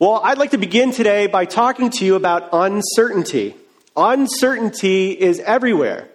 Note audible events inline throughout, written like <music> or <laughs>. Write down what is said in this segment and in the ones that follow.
Well, I'd like to begin today by talking to you about uncertainty. Uncertainty is everywhere.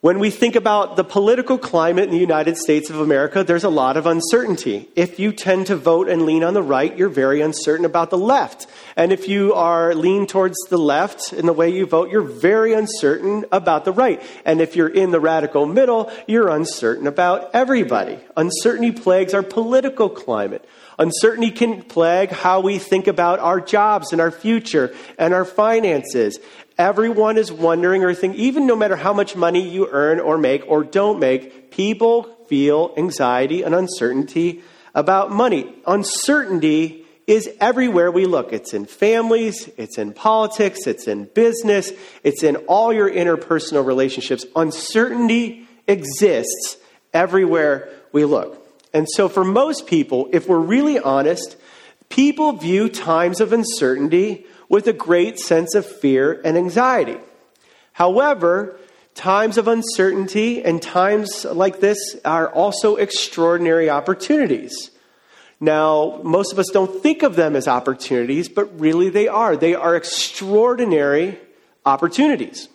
When we think about the political climate in the United States of America, there's a lot of uncertainty. If you tend to vote and lean on the right, you're very uncertain about the left. And if you are lean towards the left in the way you vote, you're very uncertain about the right. And if you're in the radical middle, you're uncertain about everybody. Uncertainty plagues our political climate. Uncertainty can plague how we think about our jobs and our future and our finances. Everyone is wondering or thinking, even no matter how much money you earn or make or don't make, people feel anxiety and uncertainty about money. Uncertainty is everywhere we look. It's in families, it's in politics, it's in business, it's in all your interpersonal relationships. Uncertainty exists everywhere we look. And so, for most people, if we're really honest, people view times of uncertainty with a great sense of fear and anxiety. However, times of uncertainty and times like this are also extraordinary opportunities. Now, most of us don't think of them as opportunities, but really they are. They are extraordinary opportunities.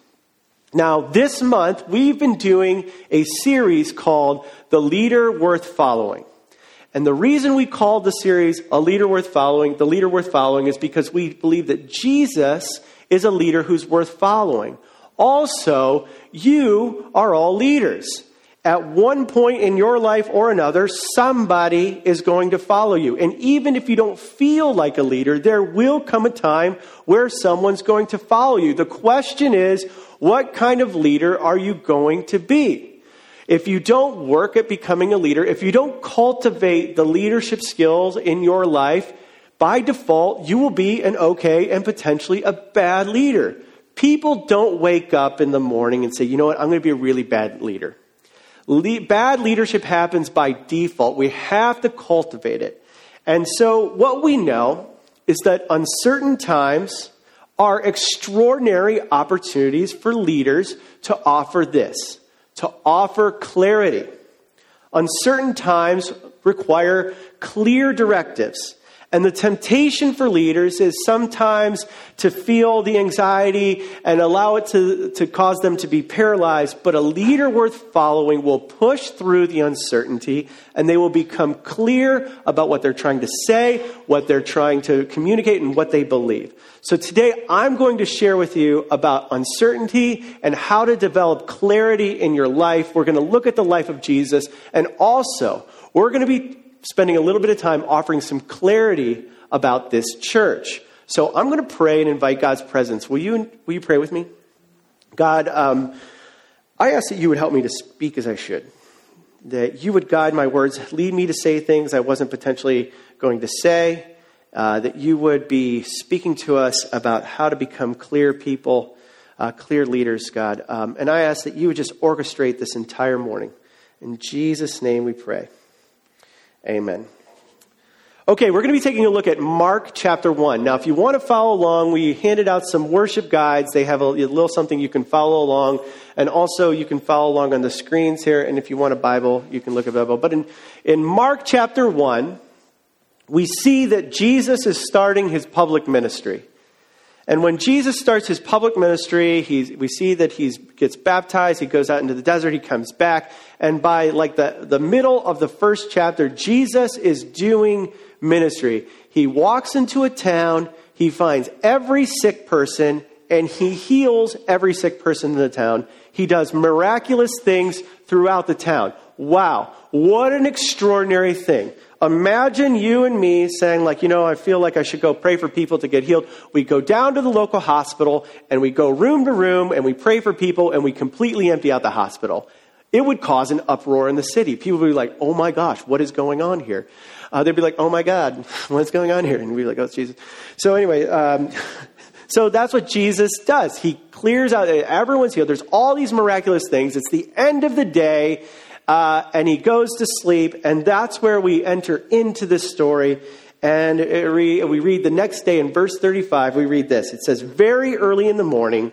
Now, this month, we've been doing a series called The Leader Worth Following. And the reason we called the series A Leader Worth Following, The Leader Worth Following, is because we believe that Jesus is a leader who's worth following. Also, you are all leaders. At one point in your life or another, somebody is going to follow you. And even if you don't feel like a leader, there will come a time where someone's going to follow you. The question is, what kind of leader are you going to be? If you don't work at becoming a leader, if you don't cultivate the leadership skills in your life, by default, you will be an okay and potentially a bad leader. People don't wake up in the morning and say, you know what, I'm going to be a really bad leader. Le- bad leadership happens by default. We have to cultivate it. And so, what we know is that uncertain times are extraordinary opportunities for leaders to offer this to offer clarity. Uncertain times require clear directives. And the temptation for leaders is sometimes to feel the anxiety and allow it to, to cause them to be paralyzed. But a leader worth following will push through the uncertainty and they will become clear about what they're trying to say, what they're trying to communicate, and what they believe. So today I'm going to share with you about uncertainty and how to develop clarity in your life. We're going to look at the life of Jesus and also we're going to be spending a little bit of time offering some clarity about this church. So I'm going to pray and invite God's presence. Will you, will you pray with me? God, um, I ask that you would help me to speak as I should, that you would guide my words, lead me to say things I wasn't potentially going to say, uh, that you would be speaking to us about how to become clear people, uh, clear leaders, God. Um, and I ask that you would just orchestrate this entire morning. In Jesus' name we pray. Amen. Okay, we're going to be taking a look at Mark chapter 1. Now, if you want to follow along, we handed out some worship guides. They have a, little something you can follow along. And also, you can follow along on the screens here. And if you want a Bible, you can look at Bible. But in, in Mark chapter 1, we see that Jesus is starting his public ministry. And when Jesus starts his public ministry, we see that he gets baptized, he goes out into the desert, he comes back, and by like the, the middle of the first chapter, Jesus is doing ministry. He walks into a town, he finds every sick person, and he heals every sick person in the town. He does miraculous things throughout the town. Wow, what an extraordinary thing. Imagine you and me saying, like, you know, I feel like I should go pray for people to get healed. We go down to the local hospital and we go room to room and we pray for people and we completely empty out the hospital. It would cause an uproar in the city. People would be like, oh my gosh, what is going on here? Uh, they'd be like, oh my God, <laughs> what's going on here? And we'd be like, oh, Jesus. So, anyway, um, <laughs> so that's what Jesus does. He clears out, everyone's healed. There's all these miraculous things. It's the end of the day uh, and he goes to sleep, and that's where we enter into this story. And we read the next day in verse 35, we read this. It says, Very early in the morning,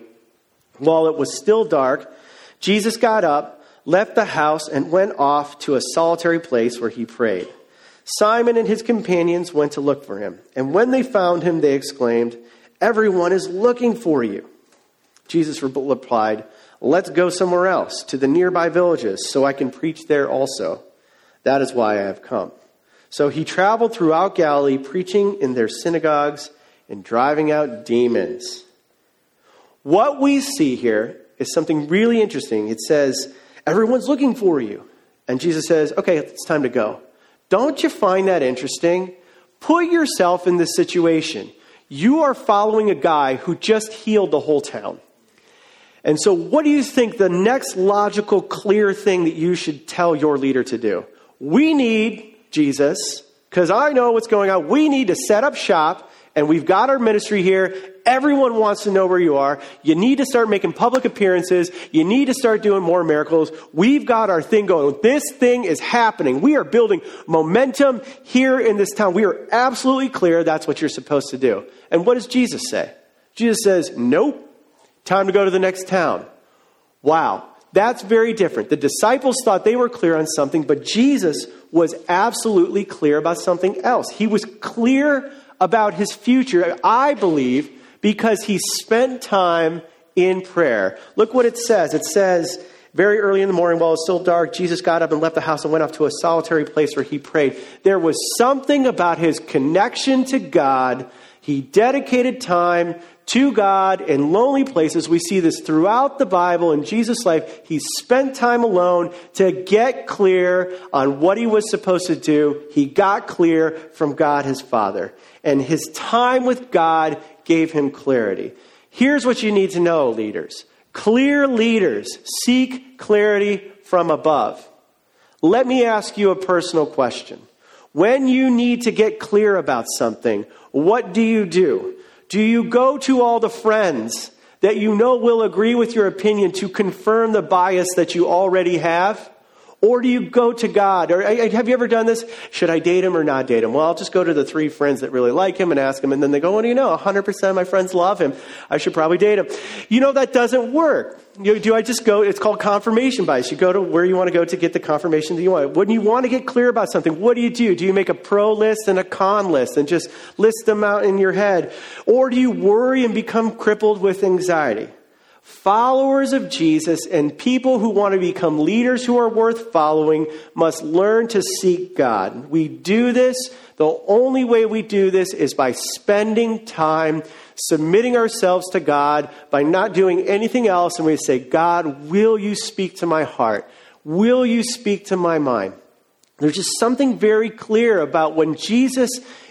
while it was still dark, Jesus got up, left the house, and went off to a solitary place where he prayed. Simon and his companions went to look for him. And when they found him, they exclaimed, Everyone is looking for you. Jesus replied, Let's go somewhere else, to the nearby villages, so I can preach there also. That is why I have come. So he traveled throughout Galilee, preaching in their synagogues and driving out demons. What we see here is something really interesting. It says, Everyone's looking for you. And Jesus says, Okay, it's time to go. Don't you find that interesting? Put yourself in this situation. You are following a guy who just healed the whole town. And so, what do you think the next logical, clear thing that you should tell your leader to do? We need Jesus, because I know what's going on. We need to set up shop, and we've got our ministry here. Everyone wants to know where you are. You need to start making public appearances. You need to start doing more miracles. We've got our thing going. This thing is happening. We are building momentum here in this town. We are absolutely clear that's what you're supposed to do. And what does Jesus say? Jesus says, Nope. Time to go to the next town. Wow. That's very different. The disciples thought they were clear on something, but Jesus was absolutely clear about something else. He was clear about his future, I believe, because he spent time in prayer. Look what it says. It says, very early in the morning, while it was still dark, Jesus got up and left the house and went off to a solitary place where he prayed. There was something about his connection to God. He dedicated time to God in lonely places. We see this throughout the Bible in Jesus' life. He spent time alone to get clear on what he was supposed to do. He got clear from God his Father. And his time with God gave him clarity. Here's what you need to know, leaders. Clear leaders seek clarity from above. Let me ask you a personal question. When you need to get clear about something, what do you do? Do you go to all the friends that you know will agree with your opinion to confirm the bias that you already have? Or do you go to God? Or have you ever done this? Should I date him or not date him? Well, I'll just go to the three friends that really like him and ask him. And then they go, what do you know? 100% of my friends love him. I should probably date him. You know, that doesn't work. You know, do I just go? It's called confirmation bias. You go to where you want to go to get the confirmation that you want. When you want to get clear about something, what do you do? Do you make a pro list and a con list and just list them out in your head? Or do you worry and become crippled with anxiety? Followers of Jesus and people who want to become leaders who are worth following must learn to seek God. We do this, the only way we do this is by spending time submitting ourselves to God, by not doing anything else. And we say, God, will you speak to my heart? Will you speak to my mind? There's just something very clear about when Jesus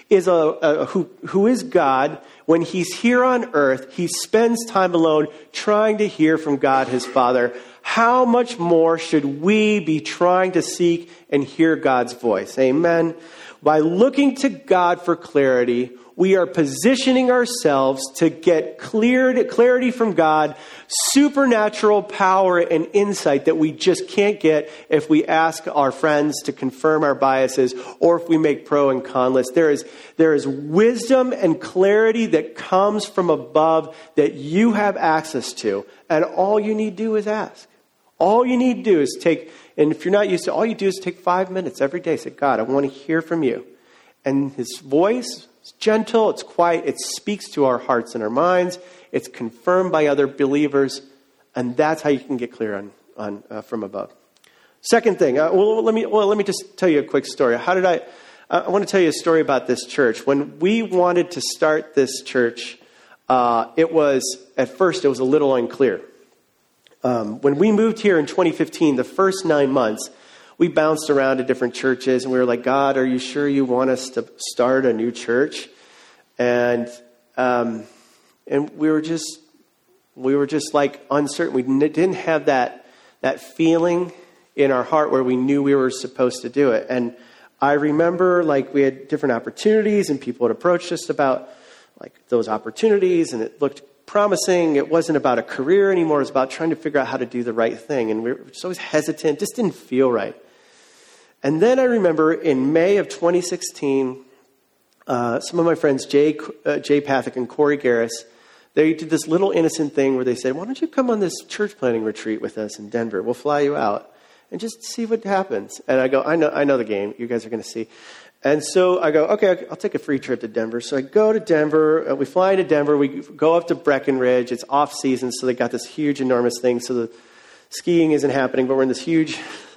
is a, a who, who is God when he's here on earth, he spends time alone trying to hear from God his Father. How much more should we be trying to seek and hear God's voice? Amen. By looking to God for clarity, we are positioning ourselves to get clear, clarity from God, supernatural power and insight that we just can't get if we ask our friends to confirm our biases or if we make pro and con lists. There is, there is wisdom and clarity that comes from above that you have access to, and all you need to do is ask. All you need to do is take, and if you're not used to, all you do is take five minutes every day. Say, God, I want to hear from you. And his voice it's gentle, it's quiet, it speaks to our hearts and our minds, it's confirmed by other believers, and that's how you can get clear on, on uh, from above. Second thing, uh, well, let me, well, let me just tell you a quick story. How did I, uh, I want to tell you a story about this church. When we wanted to start this church, uh, it was, at first, it was a little unclear. Um, when we moved here in 2015, the first nine months, we bounced around to different churches and we were like, God, are you sure you want us to start a new church? And, um, and we were just, we were just like uncertain. We didn't have that, that feeling in our heart where we knew we were supposed to do it. And I remember like we had different opportunities and people had approached us about like those opportunities and it looked promising. It wasn't about a career anymore. It was about trying to figure out how to do the right thing. And we were just always hesitant. Just didn't feel right. And then I remember in May of 2016, uh, some of my friends, Jay, uh, Jay Pathak and Corey Garris, they did this little innocent thing where they said, Why don't you come on this church planting retreat with us in Denver? We'll fly you out and just see what happens. And I go, I know, I know the game. You guys are going to see. And so I go, okay, I'll take a free trip to Denver. So I go to Denver. Uh, we fly into Denver. We go up to Breckenridge. It's off season, so they got this huge, enormous thing. So the skiing isn't happening, but we're in this huge, <laughs>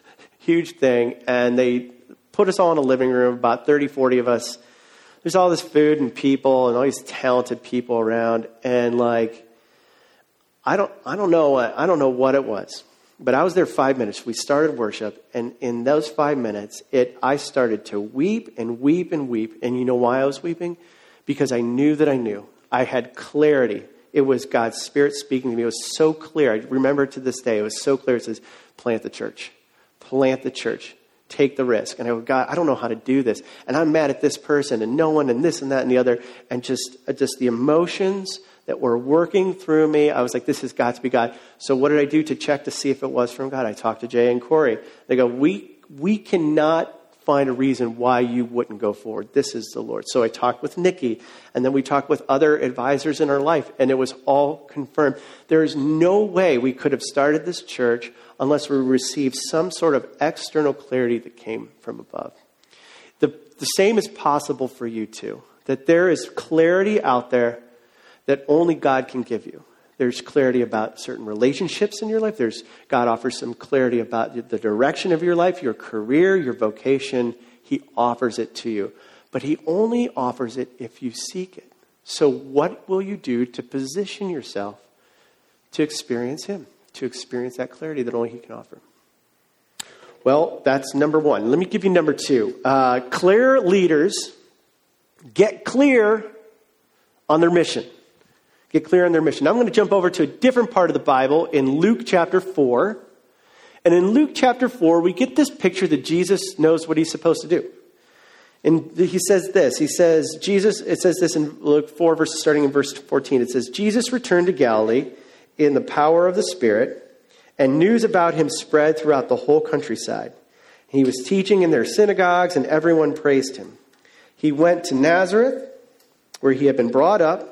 huge thing. And they put us all in a living room, about 30, 40 of us. There's all this food and people and all these talented people around. And like, I don't, I don't know, I don't know what it was. But I was there five minutes. We started worship, and in those five minutes, it, I started to weep and weep and weep. And you know why I was weeping? Because I knew that I knew. I had clarity. It was God's Spirit speaking to me. It was so clear. I remember to this day, it was so clear. It says, plant the church. Plant the church. Take the risk. And I go, God, I don't know how to do this. And I'm mad at this person and no one and this and that and the other. And just, uh, just the emotions that were working through me. I was like, this has got to be God. So what did I do to check to see if it was from God? I talked to Jay and Corey. They go, we, we cannot find a reason why you wouldn't go forward. This is the Lord. So I talked with Nikki, and then we talked with other advisors in our life, and it was all confirmed. There is no way we could have started this church unless we received some sort of external clarity that came from above. The, the same is possible for you too. That there is clarity out there that only God can give you. There's clarity about certain relationships in your life. There's God offers some clarity about the direction of your life, your career, your vocation. He offers it to you. But he only offers it if you seek it. So what will you do to position yourself to experience him, to experience that clarity that only he can offer? Well, that's number one. Let me give you number two. Uh, clear leaders get clear on their mission get clear on their mission. Now I'm going to jump over to a different part of the Bible in Luke chapter 4. And in Luke chapter 4, we get this picture that Jesus knows what he's supposed to do. And he says this. He says, Jesus, it says this in Luke 4, verses starting in verse 14. It says, Jesus returned to Galilee in the power of the Spirit, and news about him spread throughout the whole countryside. He was teaching in their synagogues, and everyone praised him. He went to Nazareth, where he had been brought up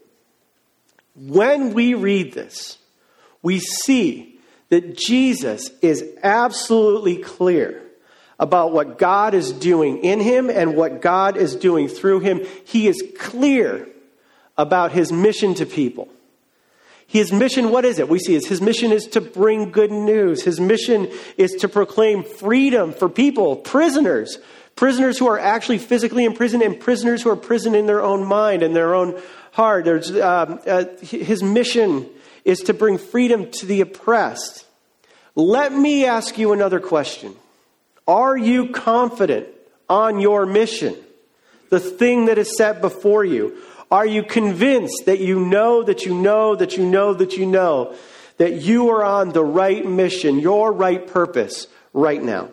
When we read this, we see that Jesus is absolutely clear about what God is doing in him and what God is doing through him. He is clear about his mission to people. His mission, what is it? We see is his mission is to bring good news. His mission is to proclaim freedom for people, prisoners, prisoners who are actually physically imprisoned and prisoners who are imprisoned in their own mind and their own hard. Um, uh, his mission is to bring freedom to the oppressed. Let me ask you another question Are you confident on your mission, the thing that is set before you? Are you convinced that you know, that you know, that you know, that you know that you are on the right mission, your right purpose right now?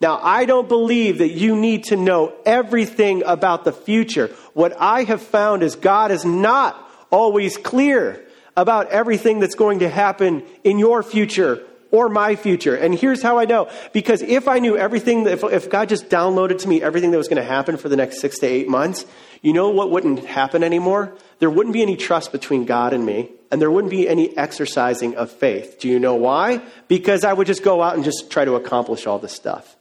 Now, I don't believe that you need to know everything about the future. What I have found is God is not always clear about everything that's going to happen in your future or my future. And here's how I know. Because if I knew everything, if, if God just downloaded to me everything that was going to happen for the next six to eight months, you know what wouldn't happen anymore? There wouldn't be any trust between God and me, and there wouldn't be any exercising of faith. Do you know why? Because I would just go out and just try to accomplish all this stuff.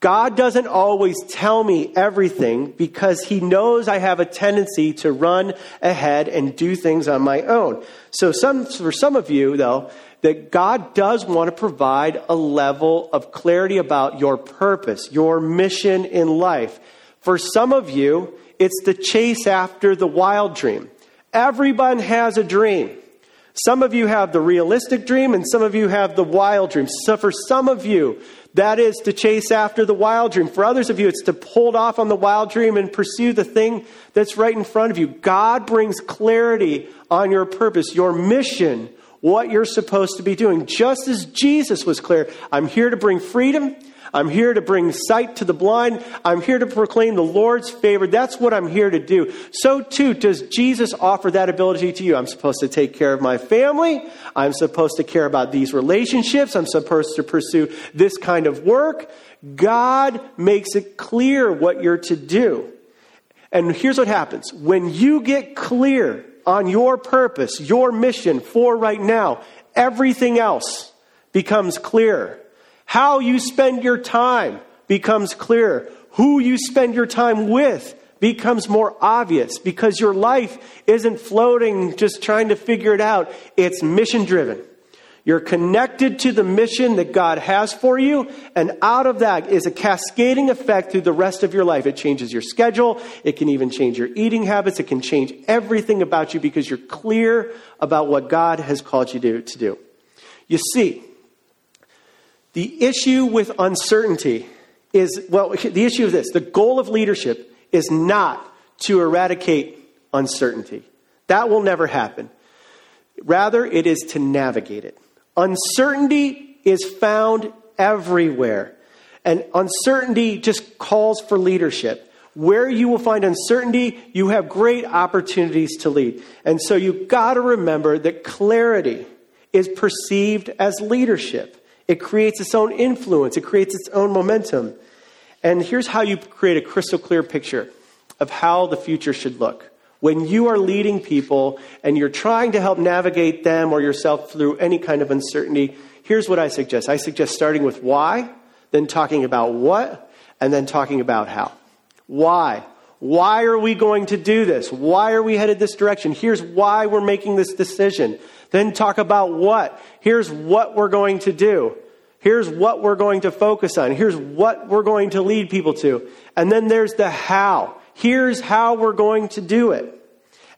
God doesn't always tell me everything because he knows I have a tendency to run ahead and do things on my own. So some, for some of you, though, that God does want to provide a level of clarity about your purpose, your mission in life. For some of you, it's the chase after the wild dream. Everyone has a dream. Some of you have the realistic dream, and some of you have the wild dream. So, for some of you, that is to chase after the wild dream. For others of you, it's to hold off on the wild dream and pursue the thing that's right in front of you. God brings clarity on your purpose. Your mission what you're supposed to be doing. Just as Jesus was clear, I'm here to bring freedom. I'm here to bring sight to the blind. I'm here to proclaim the Lord's favor. That's what I'm here to do. So, too, does Jesus offer that ability to you? I'm supposed to take care of my family. I'm supposed to care about these relationships. I'm supposed to pursue this kind of work. God makes it clear what you're to do. And here's what happens when you get clear on your purpose, your mission for right now, everything else becomes clear. How you spend your time becomes clear. Who you spend your time with becomes more obvious because your life isn't floating just trying to figure it out. It's mission driven. You're connected to the mission that God has for you, and out of that is a cascading effect through the rest of your life. It changes your schedule, it can even change your eating habits, it can change everything about you because you're clear about what God has called you to, to do. You see, the issue with uncertainty is well, the issue of this the goal of leadership is not to eradicate uncertainty. That will never happen. Rather, it is to navigate it. Uncertainty is found everywhere. And uncertainty just calls for leadership. Where you will find uncertainty, you have great opportunities to lead. And so you've got to remember that clarity is perceived as leadership. It creates its own influence, it creates its own momentum. And here's how you create a crystal clear picture of how the future should look when you are leading people and you're trying to help navigate them or yourself through any kind of uncertainty, here's what I suggest. I suggest starting with why, then talking about what, and then talking about how. Why? Why are we going to do this? Why are we headed this direction? Here's why we're making this decision. Then talk about what. Here's what we're going to do. Here's what we're going to focus on. Here's what we're going to lead people to. And then there's the how. Here's how we're going to do it.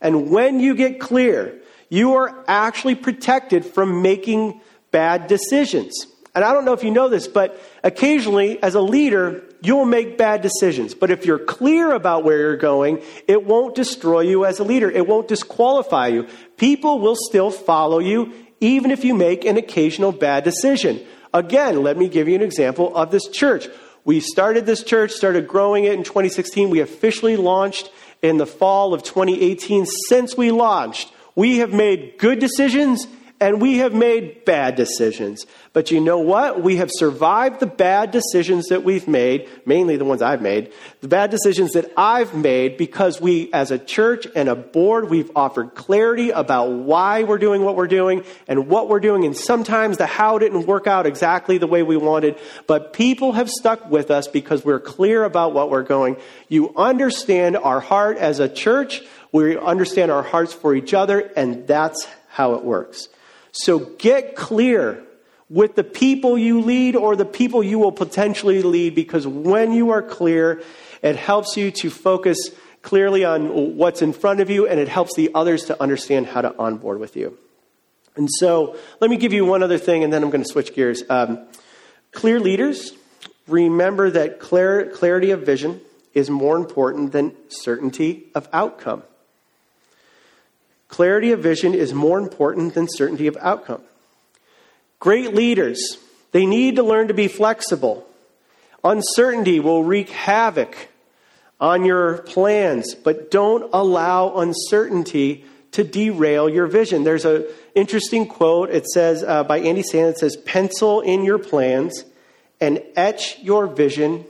And when you get clear, you are actually protected from making bad decisions. And I don't know if you know this, but occasionally, as a leader, you'll make bad decisions. But if you're clear about where you're going, it won't destroy you as a leader. It won't disqualify you. People will still follow you, even if you make an occasional bad decision. Again, let me give you an example of this church. We started this church, started growing it in 2016. We officially launched in the fall of 2018. Since we launched, we have made good decisions and we have made bad decisions. But you know what? We have survived the bad decisions that we've made, mainly the ones I've made, the bad decisions that I've made because we, as a church and a board, we've offered clarity about why we're doing what we're doing and what we're doing. And sometimes the how didn't work out exactly the way we wanted, but people have stuck with us because we're clear about what we're going. You understand our heart as a church. We understand our hearts for each other, and that's how it works. So get clear with the people you lead or the people you will potentially lead because when you are clear, it helps you to focus clearly on what's in front of you and it helps the others to understand how to onboard with you. And so let me give you one other thing and then I'm going to switch gears. Um, clear leaders, remember that clar- clarity of vision is more important than certainty of outcome. Clarity of vision is more important than certainty of outcome. Great leaders, they need to learn to be flexible. Uncertainty will wreak havoc on your plans, but don't allow uncertainty to derail your vision. There's an interesting quote. It says uh, by Andy Sand. it says, pencil in your plans and etch your vision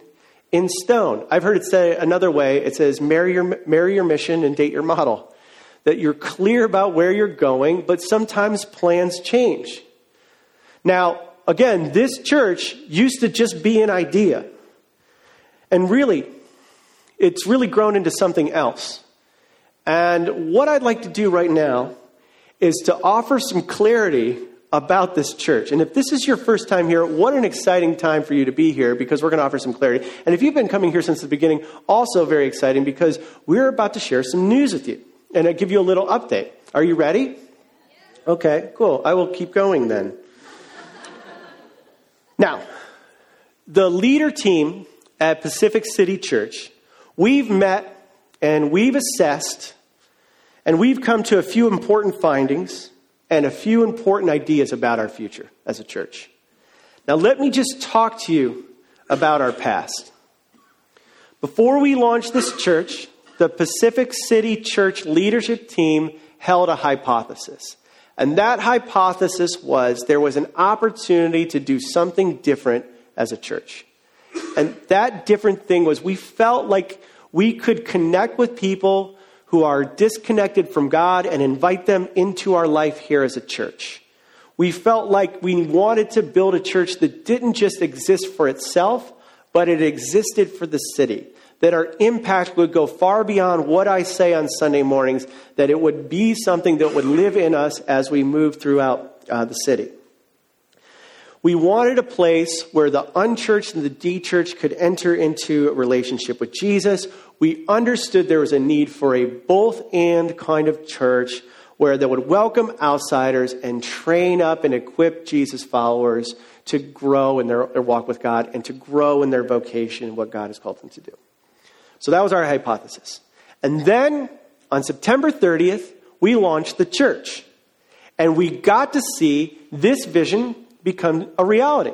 in stone. I've heard it said another way. It says, marry your, marry your mission and date your model that you're clear about where you're going, but sometimes plans change. Now, again, this church used to just be an idea. And really, it's really grown into something else. And what I'd like to do right now is to offer some clarity about this church. And if this is your first time here, what an exciting time for you to be here because we're going to offer some clarity. And if you've been coming here since the beginning, also very exciting because we're about to share some news with you and I give you a little update. Are you ready? Okay, cool. I will keep going then. now, the leader team at Pacific City Church, we've met and we've assessed and we've come to a few important findings and a few important ideas about our future as a church. Now, let me just talk to you about our past. Before we launched this church, the Pacific City Church leadership team held a hypothesis. And that hypothesis was there was an opportunity to do something different as a church. And that different thing was we felt like we could connect with people who are disconnected from God and invite them into our life here as a church. We felt like we wanted to build a church that didn't just exist for itself, but it existed for the city. That our impact would go far beyond what I say on Sunday mornings, that it would be something that would live in us as we move throughout uh, the city. We wanted a place where the unchurched and the de-churched could enter into a relationship with Jesus. We understood there was a need for a both and kind of church where they would welcome outsiders and train up and equip Jesus followers to grow in their, their walk with God and to grow in their vocation and what God has called them to do. So that was our hypothesis. And then on September 30th, we launched the church. And we got to see this vision become a reality.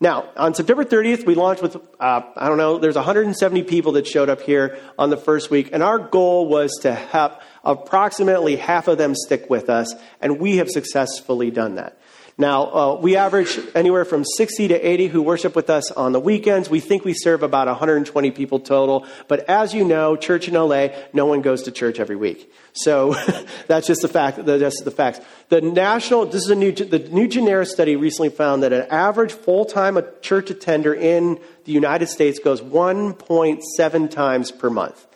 Now, on September 30th, we launched with, uh, I don't know, there's 170 people that showed up here on the first week, and our goal was to have approximately half of them stick with us, and we have successfully done that. Now, uh, we average anywhere from 60 to 80 who worship with us on the weekends. We think we serve about 120 people total. But as you know, church in LA, no one goes to church every week. So <laughs> that's just the fact. That's the facts. The national, this is a new, the new Genera study recently found that an average full-time church attender in the United States goes 1.7 times per month.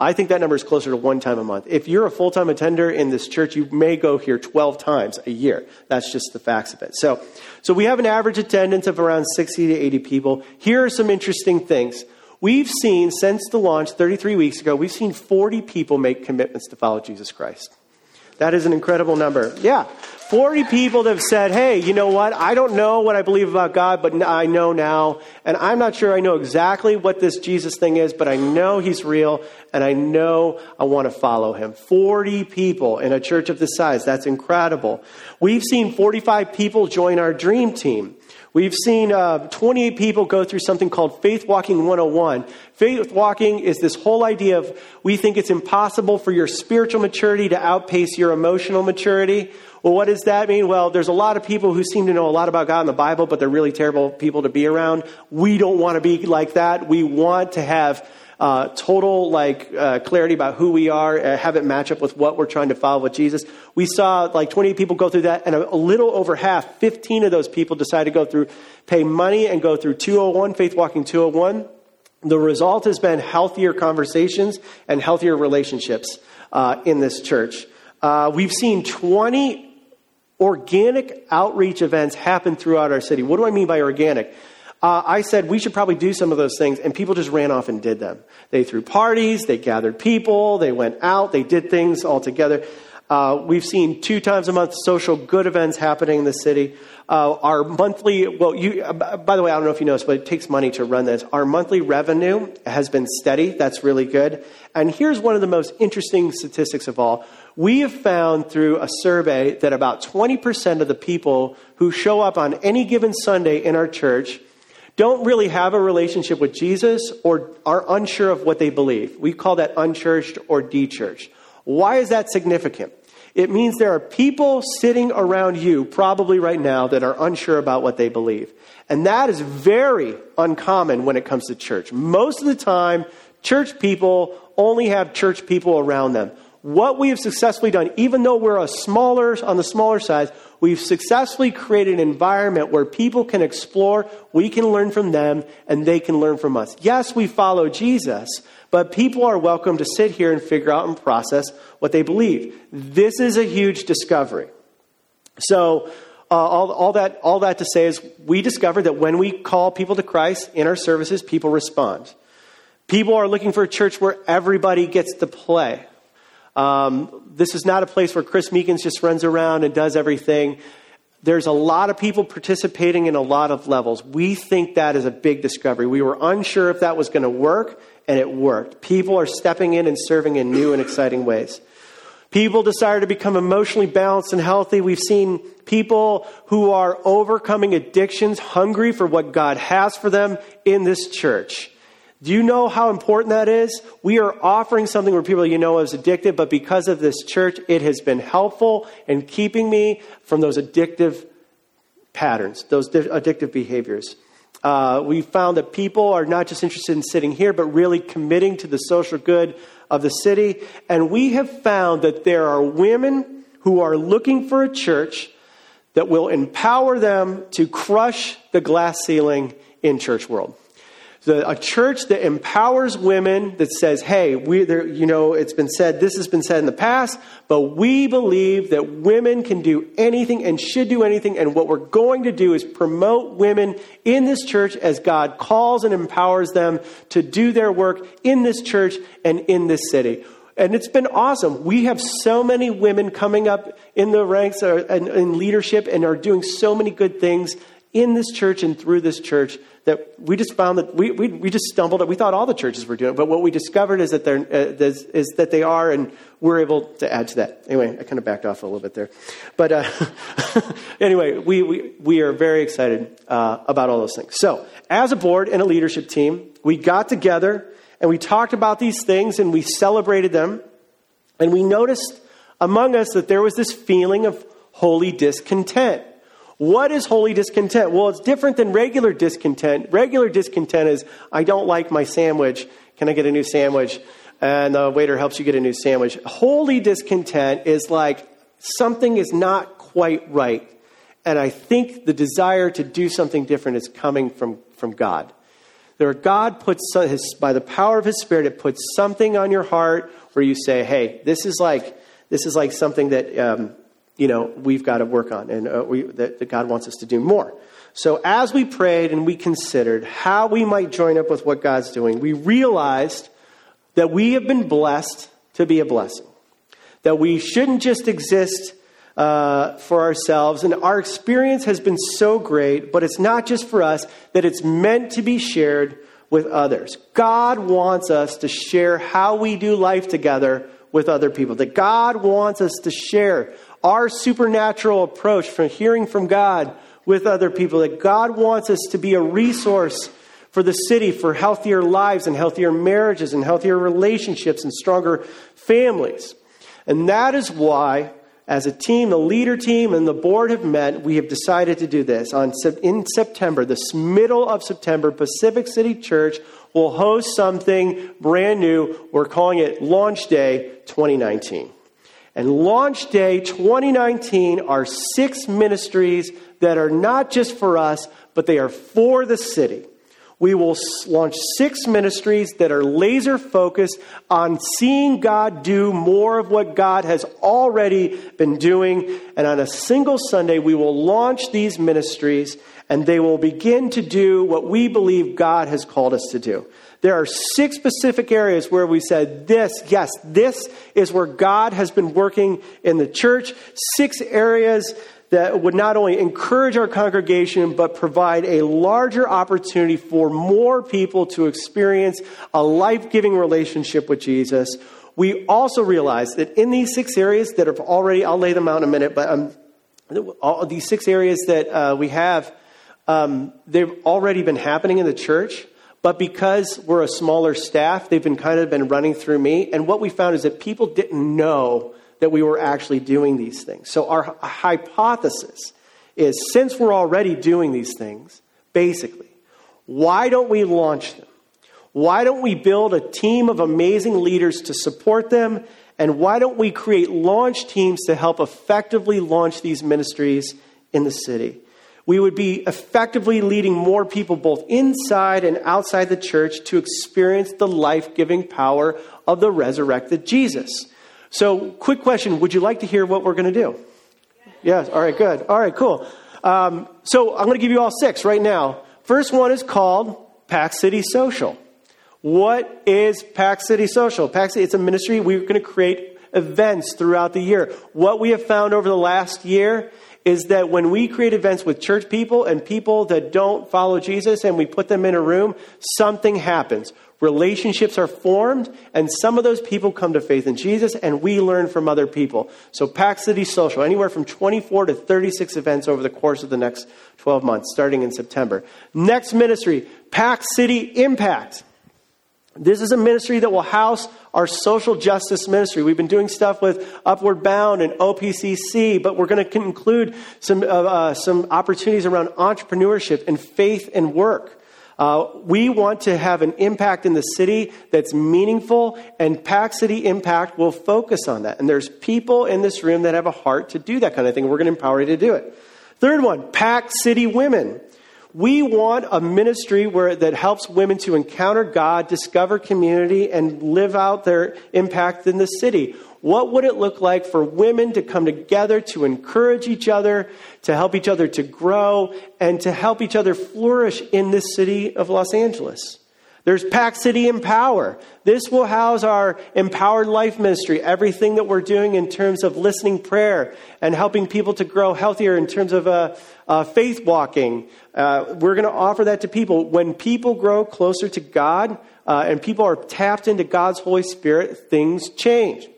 I think that number is closer to one time a month. If you're a full time attender in this church, you may go here 12 times a year. That's just the facts of it. So, so we have an average attendance of around 60 to 80 people. Here are some interesting things. We've seen, since the launch 33 weeks ago, we've seen 40 people make commitments to follow Jesus Christ. That is an incredible number. Yeah. 40 people that have said, hey, you know what? I don't know what I believe about God, but I know now. And I'm not sure I know exactly what this Jesus thing is, but I know he's real and I know I want to follow him. 40 people in a church of this size. That's incredible. We've seen 45 people join our dream team. We've seen uh, 28 people go through something called Faith Walking 101. Faith Walking is this whole idea of we think it's impossible for your spiritual maturity to outpace your emotional maturity. Well, what does that mean? Well, there's a lot of people who seem to know a lot about God in the Bible, but they're really terrible people to be around. We don't want to be like that. We want to have uh, total like uh, clarity about who we are, uh, have it match up with what we're trying to follow with Jesus. We saw like 20 people go through that, and a, a little over half, 15 of those people decided to go through, pay money and go through 201, Faith Walking 201. The result has been healthier conversations and healthier relationships uh, in this church. Uh, we've seen 20 organic outreach events happen throughout our city. What do I mean by organic? uh, I said we should probably do some of those things, and people just ran off and did them. They threw parties, they gathered people, they went out, they did things all together. Uh, we've seen two times a month social good events happening in the city. Uh, our monthly, well, you, uh, by the way, I don't know if you noticed, but it takes money to run this. Our monthly revenue has been steady. That's really good. And here's one of the most interesting statistics of all. We have found through a survey that about 20% of the people who show up on any given Sunday in our church don't really have a relationship with Jesus or are unsure of what they believe. We call that unchurched or dechurched. Why is that significant? It means there are people sitting around you, probably right now, that are unsure about what they believe. And that is very uncommon when it comes to church. Most of the time, church people only have church people around them. What we have successfully done, even though we're a smaller, on the smaller side, We've successfully created an environment where people can explore, we can learn from them, and they can learn from us. Yes, we follow Jesus, but people are welcome to sit here and figure out and process what they believe. This is a huge discovery. So, uh, all, all, that, all that to say is, we discovered that when we call people to Christ in our services, people respond. People are looking for a church where everybody gets to play. Um, this is not a place where Chris Meekins just runs around and does everything. There's a lot of people participating in a lot of levels. We think that is a big discovery. We were unsure if that was going to work, and it worked. People are stepping in and serving in new and exciting ways. People desire to become emotionally balanced and healthy. We've seen people who are overcoming addictions, hungry for what God has for them in this church. Do you know how important that is? We are offering something where people you know is addicted, but because of this church, it has been helpful in keeping me from those addictive patterns, those addictive behaviors. Uh, we found that people are not just interested in sitting here, but really committing to the social good of the city. And we have found that there are women who are looking for a church that will empower them to crush the glass ceiling in church world the, a church that empowers women that says, hey, we, there, you know, it's been said, this has been said in the past, but we believe that women can do anything and should do anything. And what we're going to do is promote women in this church as God calls and empowers them to do their work in this church and in this city. And it's been awesome. We have so many women coming up in the ranks and in leadership and are doing so many good things in this church and through this church that we just found that we, we, we just stumbled. We thought all the churches were doing it, but what we discovered is that, they're, uh, is, is that they are, and we're able to add to that. Anyway, I kind of backed off a little bit there. But uh, <laughs> anyway, we, we, we are very excited uh, about all those things. So, as a board and a leadership team, we got together and we talked about these things and we celebrated them. And we noticed among us that there was this feeling of holy discontent. What is holy discontent? Well, it's different than regular discontent. Regular discontent is, I don't like my sandwich. Can I get a new sandwich? And the waiter helps you get a new sandwich. Holy discontent is like, something is not quite right. And I think the desire to do something different is coming from, from God. There, God puts, his, by the power of His Spirit, it puts something on your heart where you say, hey, this is like, this is like something that um, you know, we've got to work on and uh, we, that, that God wants us to do more. So as we prayed and we considered how we might join up with what God's doing, we realized that we have been blessed to be a blessing. That we shouldn't just exist uh, for ourselves. And our experience has been so great, but it's not just for us, that it's meant to be shared with others. God wants us to share how we do life together with other people. That God wants us to share our supernatural approach from hearing from God with other people, that God wants us to be a resource for the city for healthier lives and healthier marriages and healthier relationships and stronger families. And that is why, as a team, the leader team and the board have met, we have decided to do this. On, in September, the middle of September, Pacific City Church will host something brand new. We're calling it Launch Day 2019. And Launch Day 2019 are six ministries that are not just for us, but they are for the city. We will launch six ministries that are laser focused on seeing God do more of what God has already been doing. And on a single Sunday, we will launch these ministries and they will begin to do what we believe God has called us to do. There are six specific areas where we said, this, yes, this is where God has been working in the church. Six areas that would not only encourage our congregation, but provide a larger opportunity for more people to experience a life giving relationship with Jesus. We also realize that in these six areas that have already, I'll lay them out in a minute, but um, all these six areas that uh, we have, um, they've already been happening in the church. But because we're a smaller staff, they've been kind of been running through me. And what we found is that people didn't know that we were actually doing these things. So our hypothesis is since we're already doing these things, basically, why don't we launch them? Why don't we build a team of amazing leaders to support them? And why don't we create launch teams to help effectively launch these ministries in the city? We would be effectively leading more people both inside and outside the church to experience the life giving power of the resurrected Jesus. So, quick question Would you like to hear what we're going to do? Yes. All right, good. All right, cool. Um, so, I'm going to give you all six right now. First one is called Pack City Social. What is Pack City Social? Pack City, it's a ministry. We're going to create events throughout the year. What we have found over the last year is that when we create events with church people and people that don't follow Jesus and we put them in a room, something happens. relationships are formed, and some of those people come to faith in Jesus, and we learn from other people. So, Pack City Social, anywhere from 24 to 36 events over the course of the next 12 months, starting in September. Next ministry, Pack City Impact. This is a ministry that will house our social justice ministry. We've been doing stuff with Upward Bound and OPCC, but we're going to include some, uh, uh, some opportunities around entrepreneurship and faith and work. Uh, we want to have an impact in the city that's meaningful, and Pack City Impact will focus on that. And there's people in this room that have a heart to do that kind of thing. We're going to empower you to do it. Third one, Pack City Women. We want a ministry where, that helps women to encounter God, discover community, and live out their impact in the city. What would it look like for women to come together to encourage each other, to help each other to grow, and to help each other flourish in this city of Los Angeles? There's Pack City Empower. This will house our empowered life ministry, everything that we're doing in terms of listening prayer and helping people to grow healthier in terms of uh, uh, faith walking. Uh, we're going to offer that to people. When people grow closer to God uh, and people are tapped into God's Holy Spirit, things change.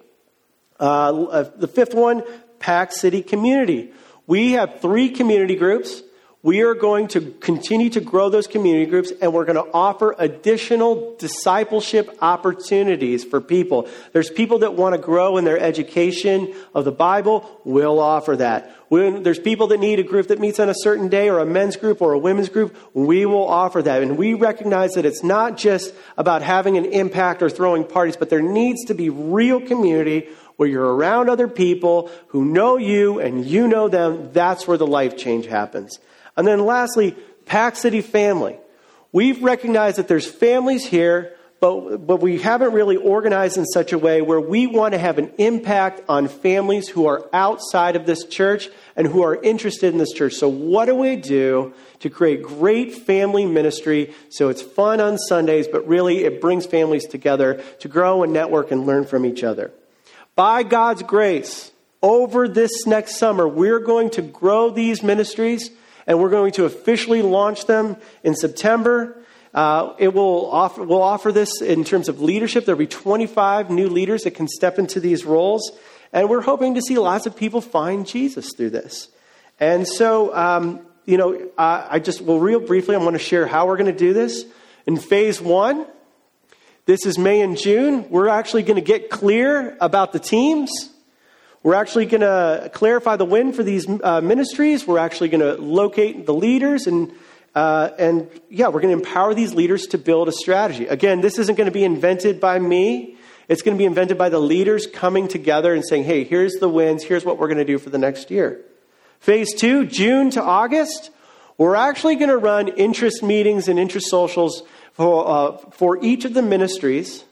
Uh, uh, the fifth one, Pack City Community. We have three community groups. We are going to continue to grow those community groups and we're going to offer additional discipleship opportunities for people. There's people that want to grow in their education of the Bible, we'll offer that. When there's people that need a group that meets on a certain day or a men's group or a women's group, we will offer that. And we recognize that it's not just about having an impact or throwing parties, but there needs to be real community where you're around other people who know you and you know them. That's where the life change happens. And then lastly, Pack City family. We've recognized that there's families here, but, but we haven't really organized in such a way where we want to have an impact on families who are outside of this church and who are interested in this church. So, what do we do to create great family ministry so it's fun on Sundays, but really it brings families together to grow and network and learn from each other? By God's grace, over this next summer, we're going to grow these ministries and we're going to officially launch them in September. Uh, it will offer, we'll offer this in terms of leadership. There'll be 25 new leaders that can step into these roles. And we're hoping to see lots of people find Jesus through this. And so, um, you know, uh, I just, well, real briefly, I'm going to share how we're going to do this. In phase one, this is May and June, we're actually going to get clear about the teams. We're actually going to clarify the win for these uh, ministries. We're actually going to locate the leaders and uh, and yeah, we're going to empower these leaders to build a strategy. Again, this isn't going to be invented by me. It's going to be invented by the leaders coming together and saying, hey, here's the wins, here's what we're going to do for the next year. Phase two, June to August, we're actually going to run interest meetings and interest socials for, uh, for each of the ministries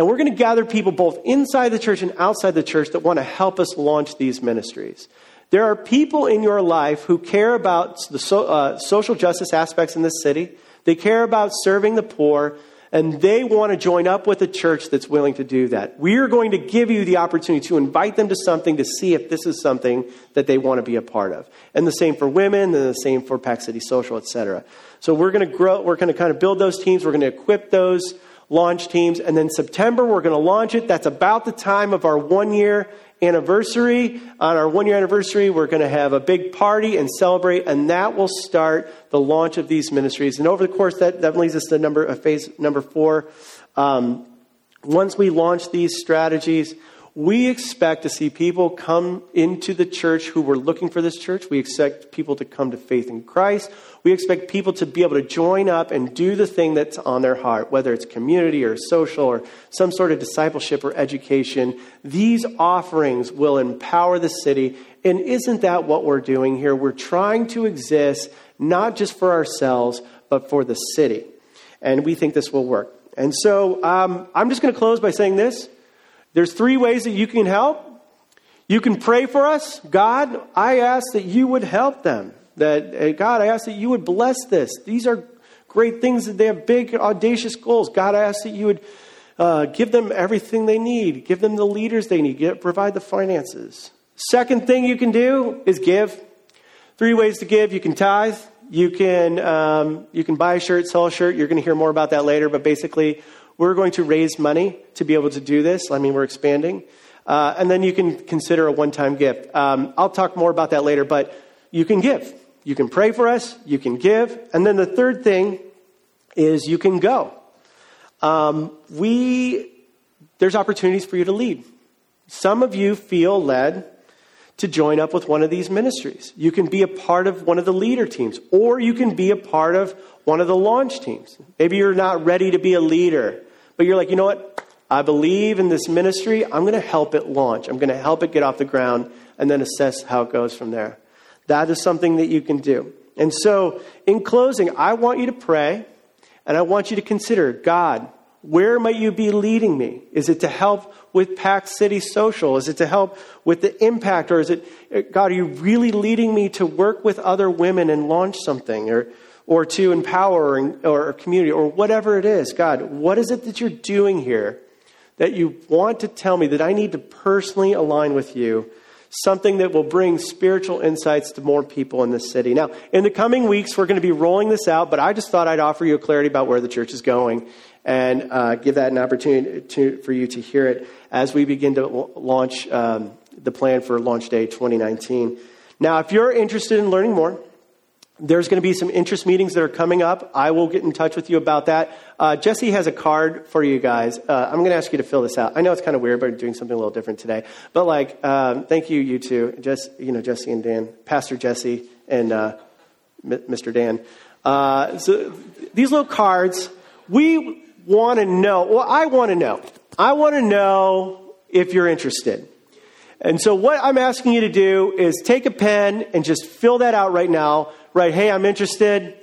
and we're going to gather people both inside the church and outside the church that want to help us launch these ministries. There are people in your life who care about the so, uh, social justice aspects in this city. They care about serving the poor, and they want to join up with a church that's willing to do that. We are going to give you the opportunity to invite them to something to see if this is something that they want to be a part of. And the same for women, and the same for Pack City Social, etc. So we're going to grow. We're going to kind of build those teams. We're going to equip those launch teams. And then September, we're going to launch it. That's about the time of our one year anniversary. On our one year anniversary, we're going to have a big party and celebrate, and that will start the launch of these ministries. And over the course, that, that leads us to number, uh, phase number four. Um, once we launch these strategies, we expect to see people come into the church who were looking for this church. We expect people to come to faith in Christ. We expect people to be able to join up and do the thing that's on their heart, whether it's community or social or some sort of discipleship or education. These offerings will empower the city. And isn't that what we're doing here? We're trying to exist not just for ourselves, but for the city. And we think this will work. And so um, I'm just going to close by saying this. There's three ways that you can help. You can pray for us. God, I ask that you would help them. That God, I ask that you would bless this. These are great things that they have big, audacious goals. God, I ask that you would uh, give them everything they need, give them the leaders they need, get, provide the finances. Second thing you can do is give. Three ways to give. You can tithe. You can um, you can buy a shirt, sell a shirt. You're going to hear more about that later. But basically, we're going to raise money to be able to do this. I mean, we're expanding. Uh, and then you can consider a one time gift. Um, I'll talk more about that later, but you can give. You can pray for us, you can give. And then the third thing is you can go. Um, we, there's opportunities for you to lead. Some of you feel led to join up with one of these ministries. You can be a part of one of the leader teams, or you can be a part of one of the launch teams. Maybe you're not ready to be a leader, but you're like, you know what? I believe in this ministry. I'm going to help it launch. I'm going to help it get off the ground and then assess how it goes from there. That is something that you can do. And so, in closing, I want you to pray and I want you to consider God, where might you be leading me? Is it to help with Pack City Social? Is it to help with the impact? Or is it, God, are you really leading me to work with other women and launch something? Or, or to empower or, community or whatever it is? God, what is it that you're doing here that you want to tell me that I need to personally align with you? Something that will bring spiritual insights to more people in this city. Now, in the coming weeks, we're going to be rolling this out, but I just thought I'd offer you a clarity about where the church is going and uh, give that an opportunity to, for you to hear it as we begin to launch um, the plan for Launch Day 2019. Now, if you're interested in learning more, there's going to be some interest meetings that are coming up. I will get in touch with you about that. Uh, Jesse has a card for you guys. Uh, I'm going to ask you to fill this out. I know it's kind of weird, but I'm doing something a little different today. But like, um, thank you, you two, Jess, you know, Jesse and Dan, Pastor Jesse and uh, M- Mr. Dan. Uh, so these little cards, we want to know. Well, I want to know. I want to know if you're interested. And so, what I'm asking you to do is take a pen and just fill that out right now. Write, hey, I'm interested.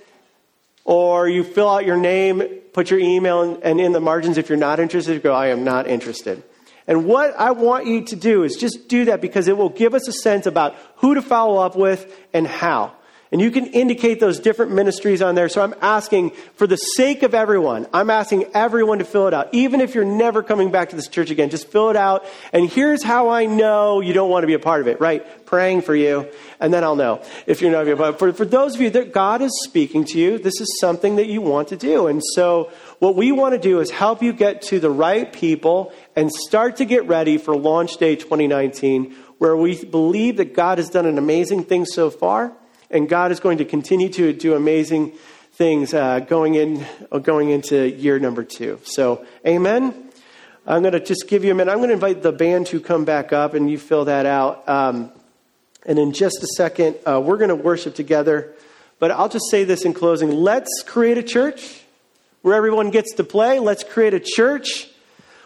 Or you fill out your name, put your email, and in the margins, if you're not interested, go, I am not interested. And what I want you to do is just do that because it will give us a sense about who to follow up with and how. And you can indicate those different ministries on there. So I'm asking, for the sake of everyone, I'm asking everyone to fill it out. Even if you're never coming back to this church again, just fill it out. And here's how I know you don't want to be a part of it, right? Praying for you, and then I'll know if you're not part. For, for those of you that God is speaking to you, this is something that you want to do. And so what we want to do is help you get to the right people and start to get ready for Launch Day 2019, where we believe that God has done an amazing thing so far and God is going to continue to do amazing things uh, going, in, going into year number two. So, amen. I'm going to just give you a minute. I'm going to invite the band to come back up and you fill that out. Um, and in just a second, uh, we're going to worship together. But I'll just say this in closing let's create a church where everyone gets to play. Let's create a church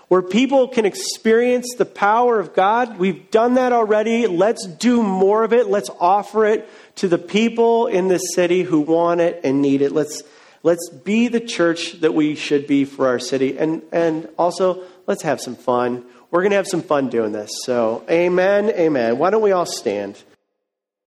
where people can experience the power of God. We've done that already. Let's do more of it. Let's offer it to the people in this city who want it and need it. Let's, let's be the church that we should be for our city. And, and also, let's have some fun. We're going to have some fun doing this. So, amen, amen. Why don't we all stand?